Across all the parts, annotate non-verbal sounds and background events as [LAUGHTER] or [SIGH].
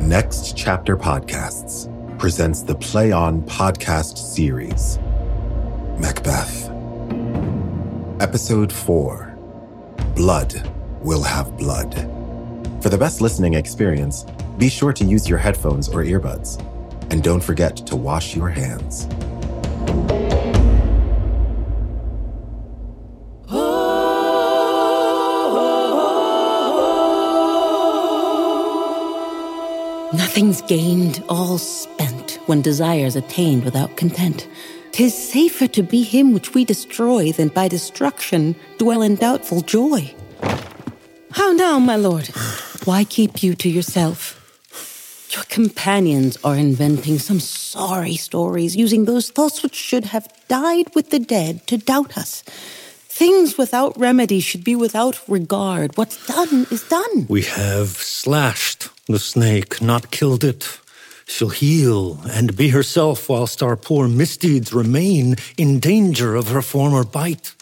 Next Chapter Podcasts presents the Play On podcast series Macbeth. Episode 4 Blood Will Have Blood. For the best listening experience, be sure to use your headphones or earbuds. And don't forget to wash your hands. Nothing's gained, all spent, when desire's attained without content. Tis safer to be him which we destroy than by destruction dwell in doubtful joy. How now, my lord? Why keep you to yourself? Your companions are inventing some sorry stories, using those thoughts which should have died with the dead to doubt us. Things without remedy should be without regard. What's done is done. We have slashed the snake, not killed it. She'll heal and be herself whilst our poor misdeeds remain in danger of her former bite.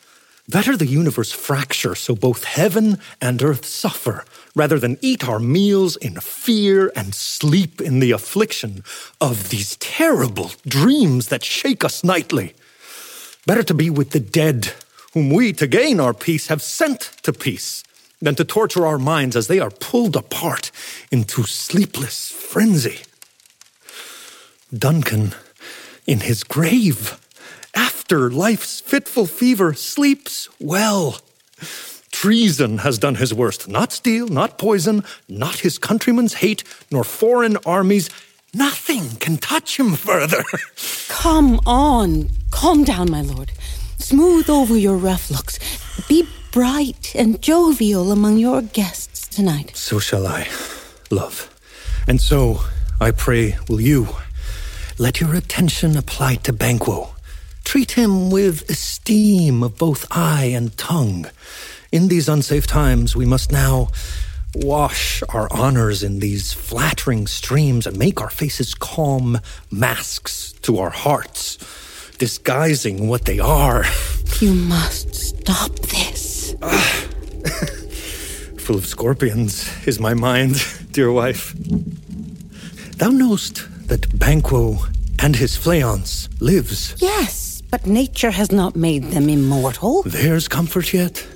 Better the universe fracture so both heaven and earth suffer, rather than eat our meals in fear and sleep in the affliction of these terrible dreams that shake us nightly. Better to be with the dead, whom we, to gain our peace, have sent to peace, than to torture our minds as they are pulled apart into sleepless frenzy. Duncan, in his grave, after life's fitful fever, sleeps well. Treason has done his worst. Not steel, not poison, not his countrymen's hate, nor foreign armies. Nothing can touch him further. [LAUGHS] Come on. Calm down, my lord. Smooth over your rough looks. Be bright and jovial among your guests tonight. So shall I, love. And so, I pray, will you let your attention apply to Banquo. Treat him with esteem of both eye and tongue. In these unsafe times, we must now wash our honors in these flattering streams and make our faces calm masks to our hearts, disguising what they are. You must stop this. [SIGHS] Full of scorpions is my mind, [LAUGHS] dear wife. Thou knowst that Banquo and his Fleance lives. Yes, but nature has not made them immortal. There's comfort yet.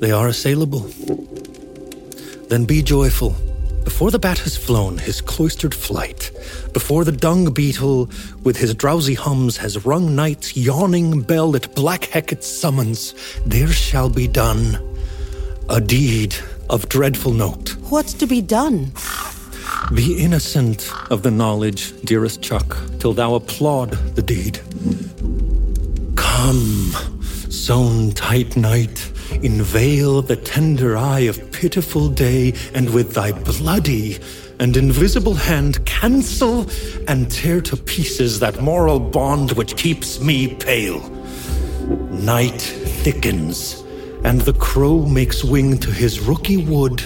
They are assailable. Then be joyful. Before the bat has flown his cloistered flight, before the dung beetle with his drowsy hums has rung night's yawning bell at black Hecate's summons, there shall be done a deed of dreadful note. What's to be done? Be innocent of the knowledge, dearest Chuck, till thou applaud the deed. Come, sown tight night, Inveigle the tender eye of pitiful day, and with thy bloody and invisible hand cancel and tear to pieces that moral bond which keeps me pale. Night thickens, and the crow makes wing to his rooky wood.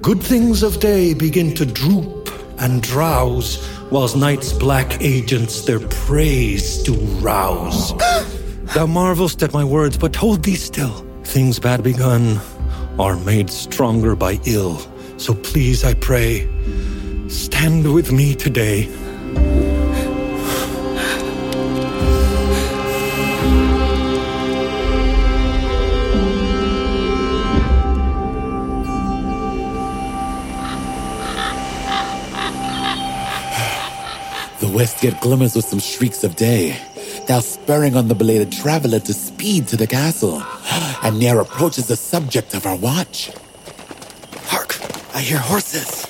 Good things of day begin to droop and drowse, whilst night's black agents their praise do rouse. [GASPS] Thou marvelst at my words, but hold thee still things bad begun are made stronger by ill. So please, I pray, stand with me today. The west Westgate glimmers with some shrieks of day, now spurring on the belated traveler to speed to the castle and near approaches the subject of our watch. Hark! I hear horses.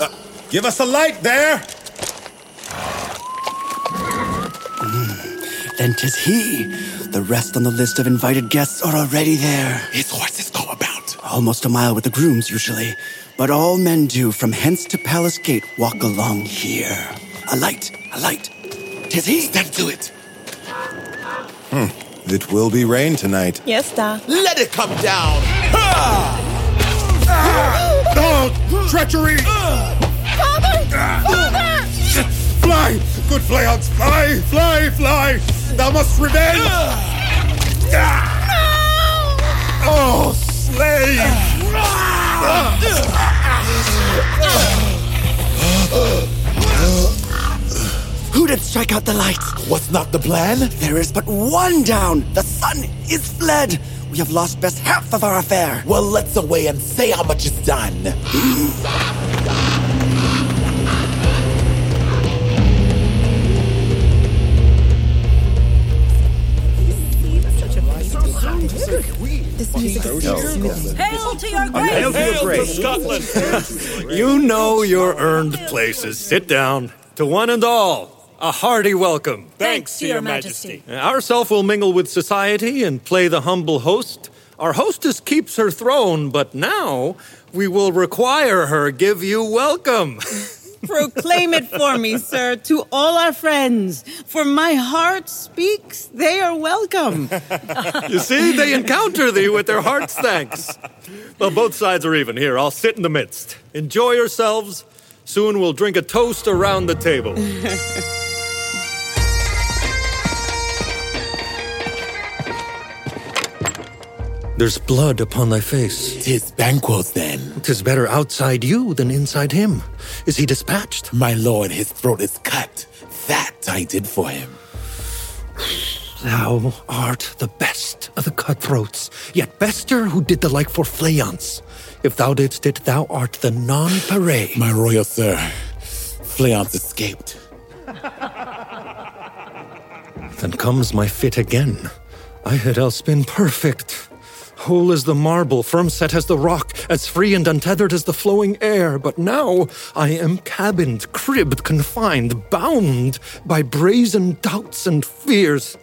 Uh, give us a light there! Mm, then tis he. The rest on the list of invited guests are already there. His horses go about. Almost a mile with the grooms, usually. But all men do from hence to Palace Gate walk along here. A light, a light. Tis he. Step to it. Hmm. It will be rain tonight. Yes, Da. Let it come down. Oh, treachery! Father! Father! Fly! Good Fleance, fly, fly, fly! Thou must revenge! No! Oh, slave! Ah! Ah. Ah! Who did strike out the light? What's not the plan? There is but one down. The sun is fled. We have lost best half of our affair. Well, let's away and say how much is done. This music is so. Hail to your grace! Hail to your grace! Scotland! you know your earned places. Sit down. To one and all, a hearty welcome. Thanks to your majesty. Uh, ourself will mingle with society and play the humble host. Our hostess keeps her throne, but now we will require her give you welcome. [LAUGHS] Proclaim it for me, sir, to all our friends. For my heart speaks, they are welcome. [LAUGHS] you see, they encounter thee with their heart's thanks. Well, both sides are even. Here, I'll sit in the midst. Enjoy yourselves. Soon we'll drink a toast around the table. [LAUGHS] There's blood upon thy face. Tis Banquo's then. Tis better outside you than inside him. Is he dispatched? My lord, his throat is cut. That I did for him. Thou art the best of the cutthroats, yet bester who did the like for Fleance. If thou didst it, thou art the nonpareil. My royal sir, Fleance escaped. Then comes my fit again. I had else been perfect. Whole as the marble, firm set as the rock, as free and untethered as the flowing air. But now I am cabined, cribbed, confined, bound by brazen doubts and fears.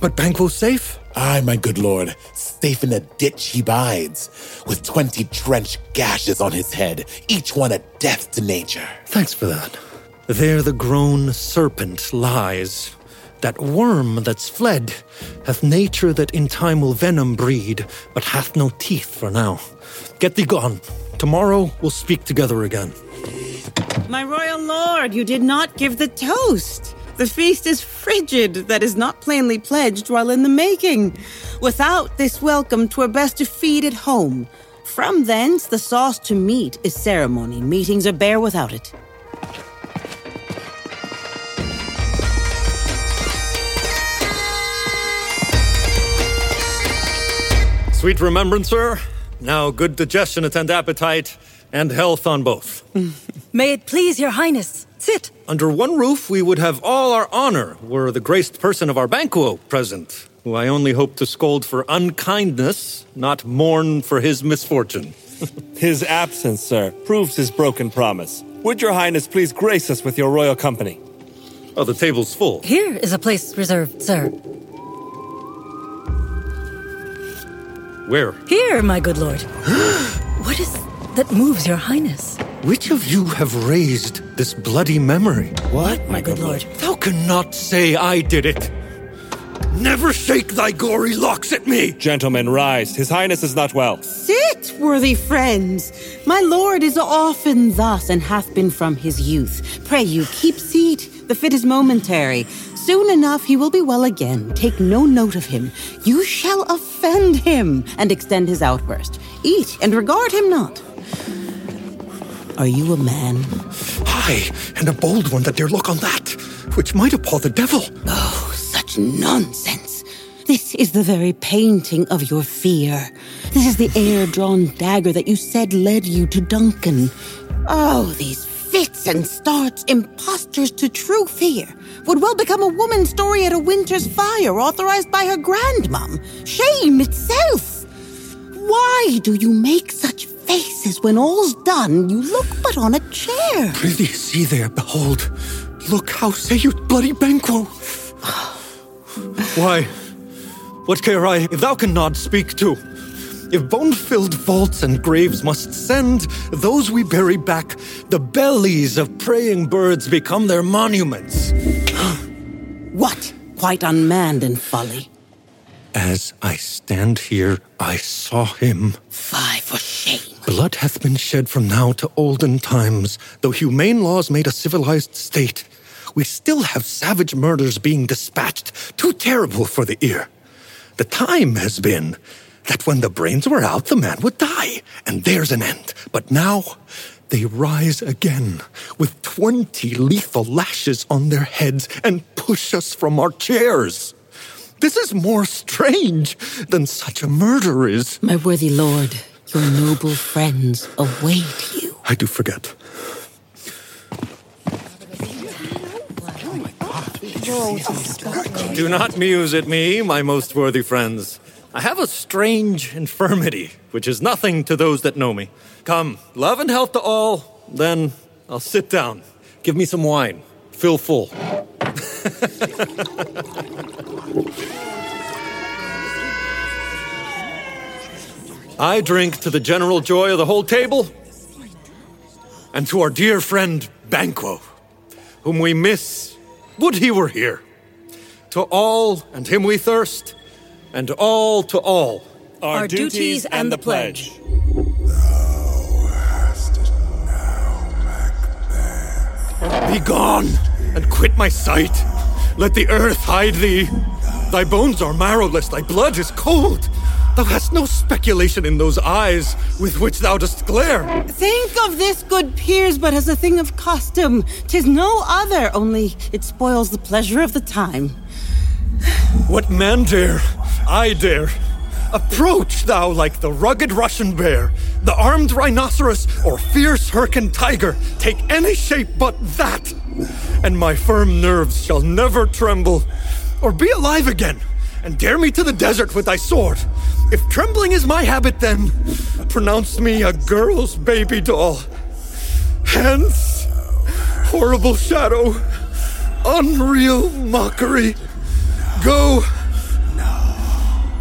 But Banquo safe? Aye, my good lord, safe in a ditch he bides, with twenty trench gashes on his head, each one a death to nature. Thanks for that. There the grown serpent lies, that worm that's fled hath nature that in time will venom breed, but hath no teeth for now. Get thee gone. Tomorrow we'll speak together again. My royal lord, you did not give the toast. The feast is frigid, that is not plainly pledged while in the making. Without this welcome, twere best to feed at home. From thence, the sauce to meat is ceremony. Meetings are bare without it. Sweet remembrancer, now good digestion attend appetite, and health on both. [LAUGHS] May it please your highness. Sit. Under one roof, we would have all our honor were the graced person of our Banquo present, who I only hope to scold for unkindness, not mourn for his misfortune. [LAUGHS] his absence, sir, proves his broken promise. Would your highness please grace us with your royal company? Oh, the table's full. Here is a place reserved, sir. Where? Here, my good lord. [GASPS] what is that moves your highness? Which of you have raised this bloody memory? What, my good lord? Thou cannot say I did it. Never shake thy gory locks at me! Gentlemen, rise. His highness is not well. Sit, worthy friends. My lord is often thus and hath been from his youth. Pray you, keep seat. The fit is momentary. Soon enough he will be well again. Take no note of him. You shall offend him and extend his outburst. Eat and regard him not. Are you a man? Aye, and a bold one that dare look on that, which might appall the devil. Oh, such nonsense. This is the very painting of your fear. This is the air drawn dagger that you said led you to Duncan. Oh, these fits and starts, impostors to true fear, would well become a woman's story at a winter's fire authorized by her grandmum. Shame itself! Why do you make such faces when all's done? You look but on a chair. Prithee, see there, behold. Look, how say you, bloody Banquo? [SIGHS] Why, what care I if thou cannot speak to? If bone filled vaults and graves must send those we bury back, the bellies of praying birds become their monuments. [GASPS] what? Quite unmanned in folly. As I stand here, I saw him. Fie for shame. Blood hath been shed from now to olden times, though humane laws made a civilized state. We still have savage murders being dispatched, too terrible for the ear. The time has been that when the brains were out, the man would die, and there's an end. But now, they rise again with twenty lethal lashes on their heads and push us from our chairs. This is more strange than such a murder is. My worthy lord, your noble friends await you. I do forget. Do not muse at me, my most worthy friends. I have a strange infirmity, which is nothing to those that know me. Come, love and health to all, then I'll sit down. Give me some wine. Fill full. [LAUGHS] I drink to the general joy of the whole table and to our dear friend Banquo, whom we miss. Would he were here. To all and him we thirst, and all to all. Our, Our duties, duties and, and the pledge. Be gone and quit my sight. Let the earth hide thee. Thy bones are marrowless, thy blood is cold. Thou hast no speculation in those eyes with which thou dost glare. Think of this, good peers, but as a thing of custom. Tis no other, only it spoils the pleasure of the time. What man dare? I dare. Approach thou like the rugged Russian bear, the armed rhinoceros, or fierce Hyrcan tiger. Take any shape but that, and my firm nerves shall never tremble. Or be alive again, and dare me to the desert with thy sword. If trembling is my habit, then pronounce me a girl's baby doll. Hence, horrible shadow, unreal mockery. Go!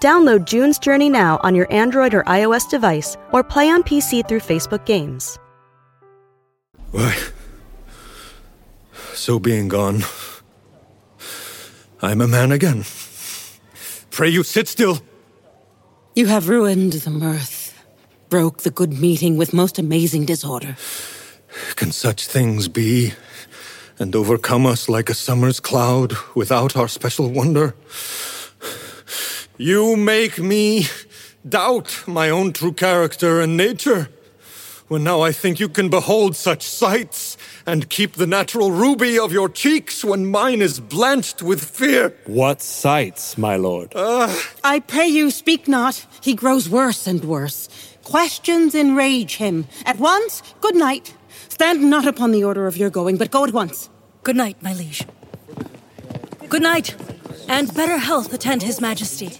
Download June's Journey now on your Android or iOS device or play on PC through Facebook Games. Why? So being gone, I'm a man again. Pray you sit still. You have ruined the mirth, broke the good meeting with most amazing disorder. Can such things be, and overcome us like a summer's cloud without our special wonder? You make me doubt my own true character and nature. When now I think you can behold such sights and keep the natural ruby of your cheeks when mine is blanched with fear. What sights, my lord? Uh, I pray you speak not. He grows worse and worse. Questions enrage him. At once, good night. Stand not upon the order of your going, but go at once. Good night, my liege. Good night, and better health attend his majesty.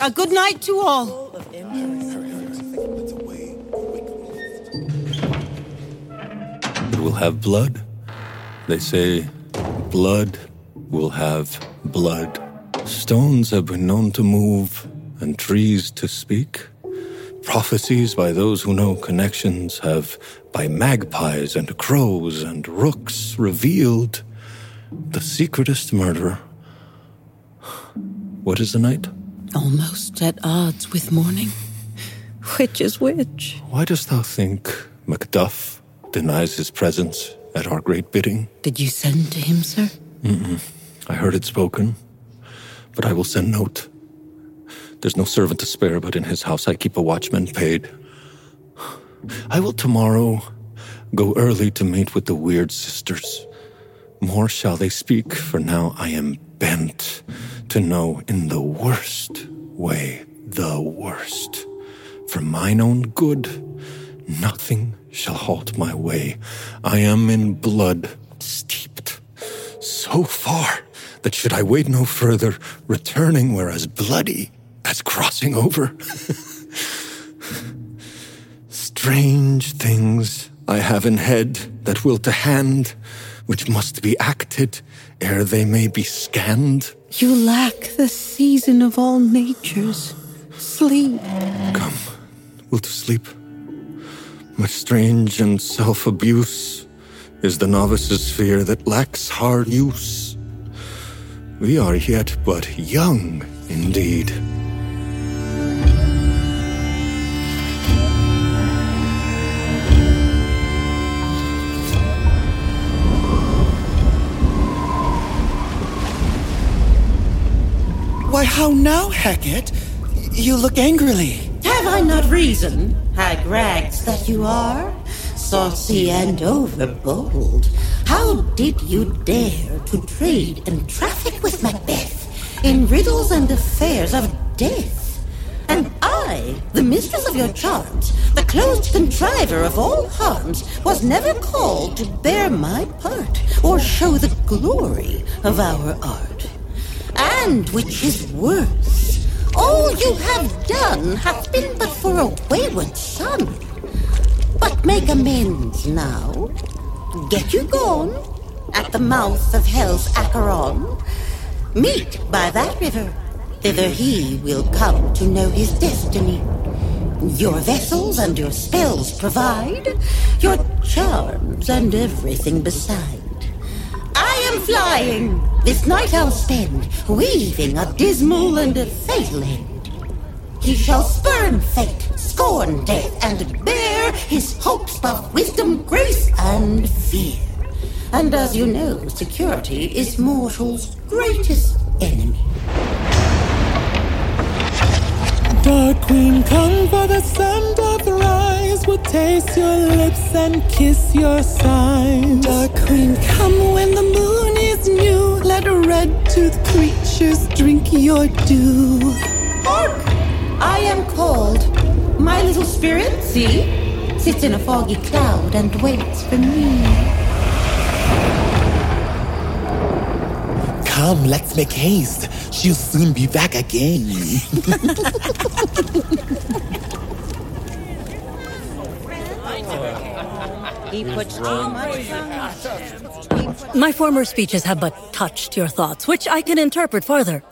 A good night to all. It will have blood. They say blood will have blood. Stones have been known to move and trees to speak. Prophecies by those who know connections have, by magpies and crows and rooks, revealed the secretest murderer. What is the night? Almost at odds with morning. Which is which? Why dost thou think Macduff denies his presence at our great bidding? Did you send to him, sir? Mm-mm. I heard it spoken, but I will send note. There's no servant to spare, but in his house I keep a watchman paid. I will tomorrow go early to meet with the weird sisters. More shall they speak, for now I am bent to know in the worst way the worst. For mine own good, nothing shall halt my way. I am in blood steeped so far that should I wait no further, returning were as bloody as crossing over. [LAUGHS] Strange things I have in head that will to hand, which must be acted ere they may be scanned. You lack the season of all natures. Sleep. Come, will to sleep. My strange and self abuse is the novice's fear that lacks hard use. We are yet but young indeed. Oh, how now, Hecate? You look angrily. Have I not reason, hag rags that you are? Saucy and overbold. How did you dare to trade and traffic with Macbeth in riddles and affairs of death? And I, the mistress of your charms, the closed contriver of all harms, was never called to bear my part or show the glory of our art. And which is worse, all you have done hath been but for a wayward son. But make amends now. Get you gone at the mouth of hell's Acheron. Meet by that river. Thither he will come to know his destiny. Your vessels and your spells provide, your charms and everything beside. I am flying. This night I'll spend weaving a dismal and a fatal end. He shall spurn fate, scorn death, and bear his hopes of wisdom, grace, and fear. And as you know, security is mortal's greatest enemy. Dark Queen, come for the sun doth rise. Will taste your lips and kiss your sides. Dark Queen, come when the moon is new. Let red-toothed creatures drink your dew. Hark! I am called. My little spirit, see, sits in a foggy cloud and waits for me. Come, let's make haste. She'll soon be back again. He puts too much [LAUGHS] My former speeches have but touched your thoughts, which I can interpret further.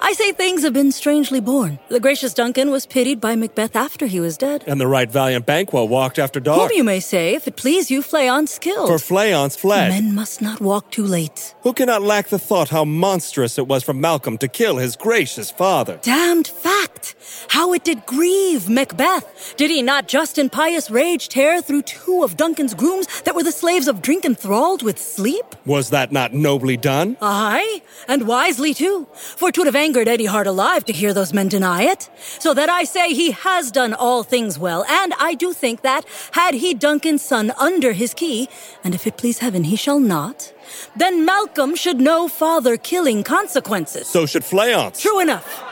I say things have been strangely born. The gracious Duncan was pitied by Macbeth after he was dead. And the right valiant Banquo walked after dark. Whom you may say, if it please you, Fleance killed. For Fleance fled. Men must not walk too late. Who cannot lack the thought how monstrous it was for Malcolm to kill his gracious father? Damned fact! How it did grieve Macbeth! Did he not just in pious rage tear through two of Duncan's grooms that were the slaves of drink enthralled with sleep? Was that not nobly done? Aye, and wisely too, for 'twould have angered any heart alive to hear those men deny it. So that I say he has done all things well, and I do think that, had he Duncan's son under his key, and if it please heaven he shall not, then Malcolm should know father killing consequences. So should Fleance. True enough.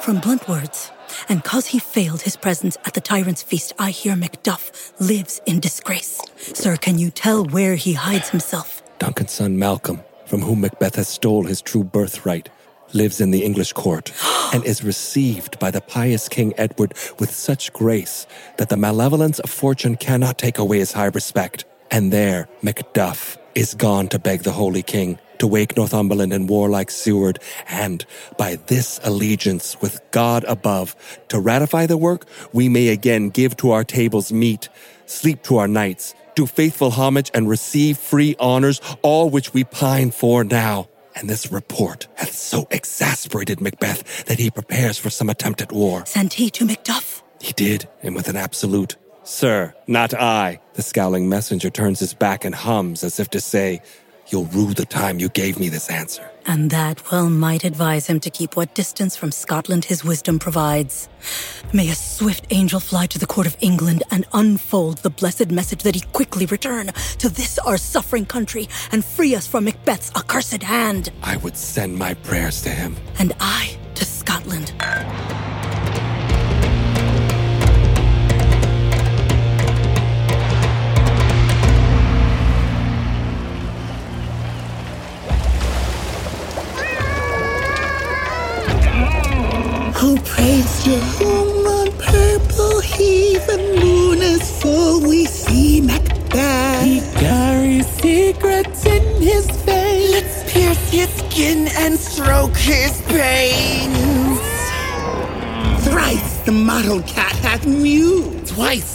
From blunt words, and cause he failed his presence at the tyrant's feast, I hear Macduff lives in disgrace. Sir, can you tell where he hides himself? Duncan's son Malcolm, from whom Macbeth has stole his true birthright, lives in the English court [GASPS] and is received by the pious King Edward with such grace that the malevolence of fortune cannot take away his high respect. And there Macduff is gone to beg the Holy King to wake Northumberland and warlike Seward, and by this allegiance with God above, to ratify the work, we may again give to our tables meat, sleep to our nights, do faithful homage, and receive free honors, all which we pine for now. And this report hath so exasperated Macbeth that he prepares for some attempt at war. Sent he to Macduff? He did, and with an absolute. Sir, not I. The scowling messenger turns his back and hums as if to say, You'll rue the time you gave me this answer. And that well might advise him to keep what distance from Scotland his wisdom provides. May a swift angel fly to the court of England and unfold the blessed message that he quickly return to this our suffering country and free us from Macbeth's accursed hand. I would send my prayers to him. And I to Scotland.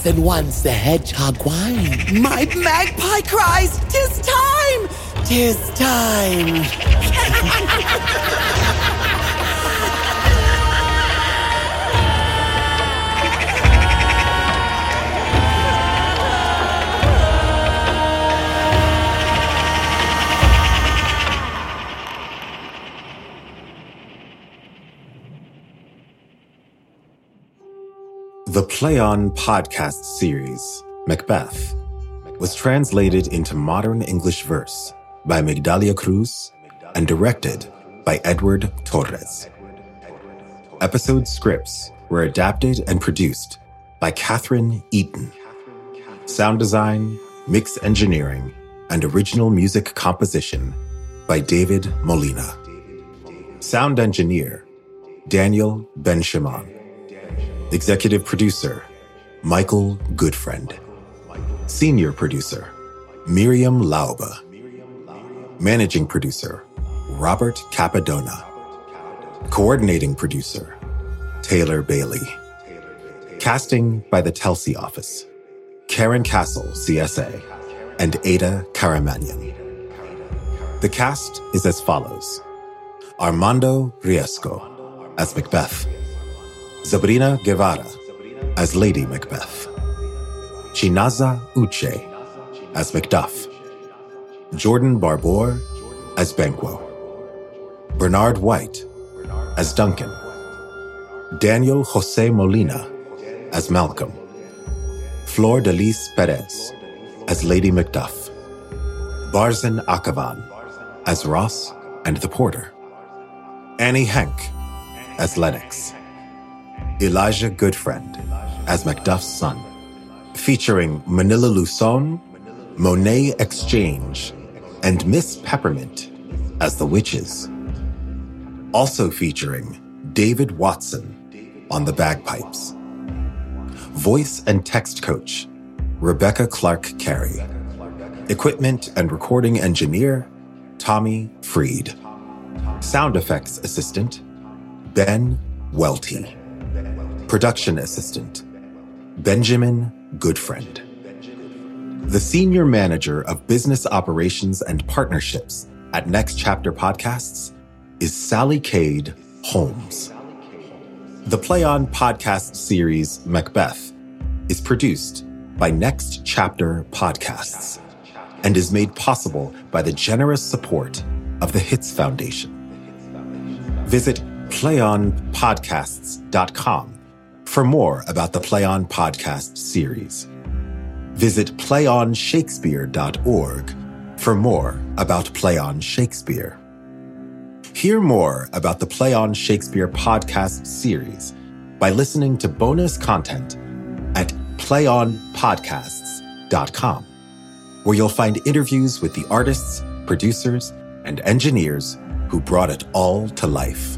And once the hedgehog whined. My magpie cries, "Tis time! Tis time!" [LAUGHS] The Play On podcast series, Macbeth, was translated into modern English verse by Migdalia Cruz and directed by Edward Torres. Episode scripts were adapted and produced by Catherine Eaton. Sound design, mix engineering, and original music composition by David Molina. Sound engineer, Daniel Ben Shimon. Executive producer, Michael Goodfriend. Senior producer, Miriam Lauba. Managing producer, Robert Capadona. Coordinating producer, Taylor Bailey. Casting by the Telsey office, Karen Castle, CSA, and Ada Karamanyan. The cast is as follows. Armando Riesco as Macbeth. Zabryna Guevara as Lady Macbeth. Chinaza Uche as Macduff. Jordan Barbour as Banquo. Bernard White as Duncan. Daniel Jose Molina as Malcolm. Flor de liz Perez as Lady Macduff. Barzin Akhavan as Ross and the Porter. Annie Henk as Lennox. Elijah Goodfriend as Macduff's son, featuring Manila Luzon, Monét X-Change, and Miss Peppermint as the witches. Also featuring David Watson on the bagpipes. Voice and text coach, Rebecca Clark Carey. Equipment and recording engineer, Tommy Freed. Sound effects assistant, Ben Welty. Production assistant, Benjamin Goodfriend. The senior manager of business operations and partnerships at Next Chapter Podcasts is Sally Cade Holmes. The Play On podcast series Macbeth is produced by Next Chapter Podcasts and is made possible by the generous support of the Hitz Foundation. Visit playonpodcasts.com for more about the Play On podcast series. Visit playonshakespeare.org for more about Play On Shakespeare. Hear more about the Play On Shakespeare podcast series by listening to bonus content at playonpodcasts.com, where you'll find interviews with the artists, producers, and engineers who brought it all to life.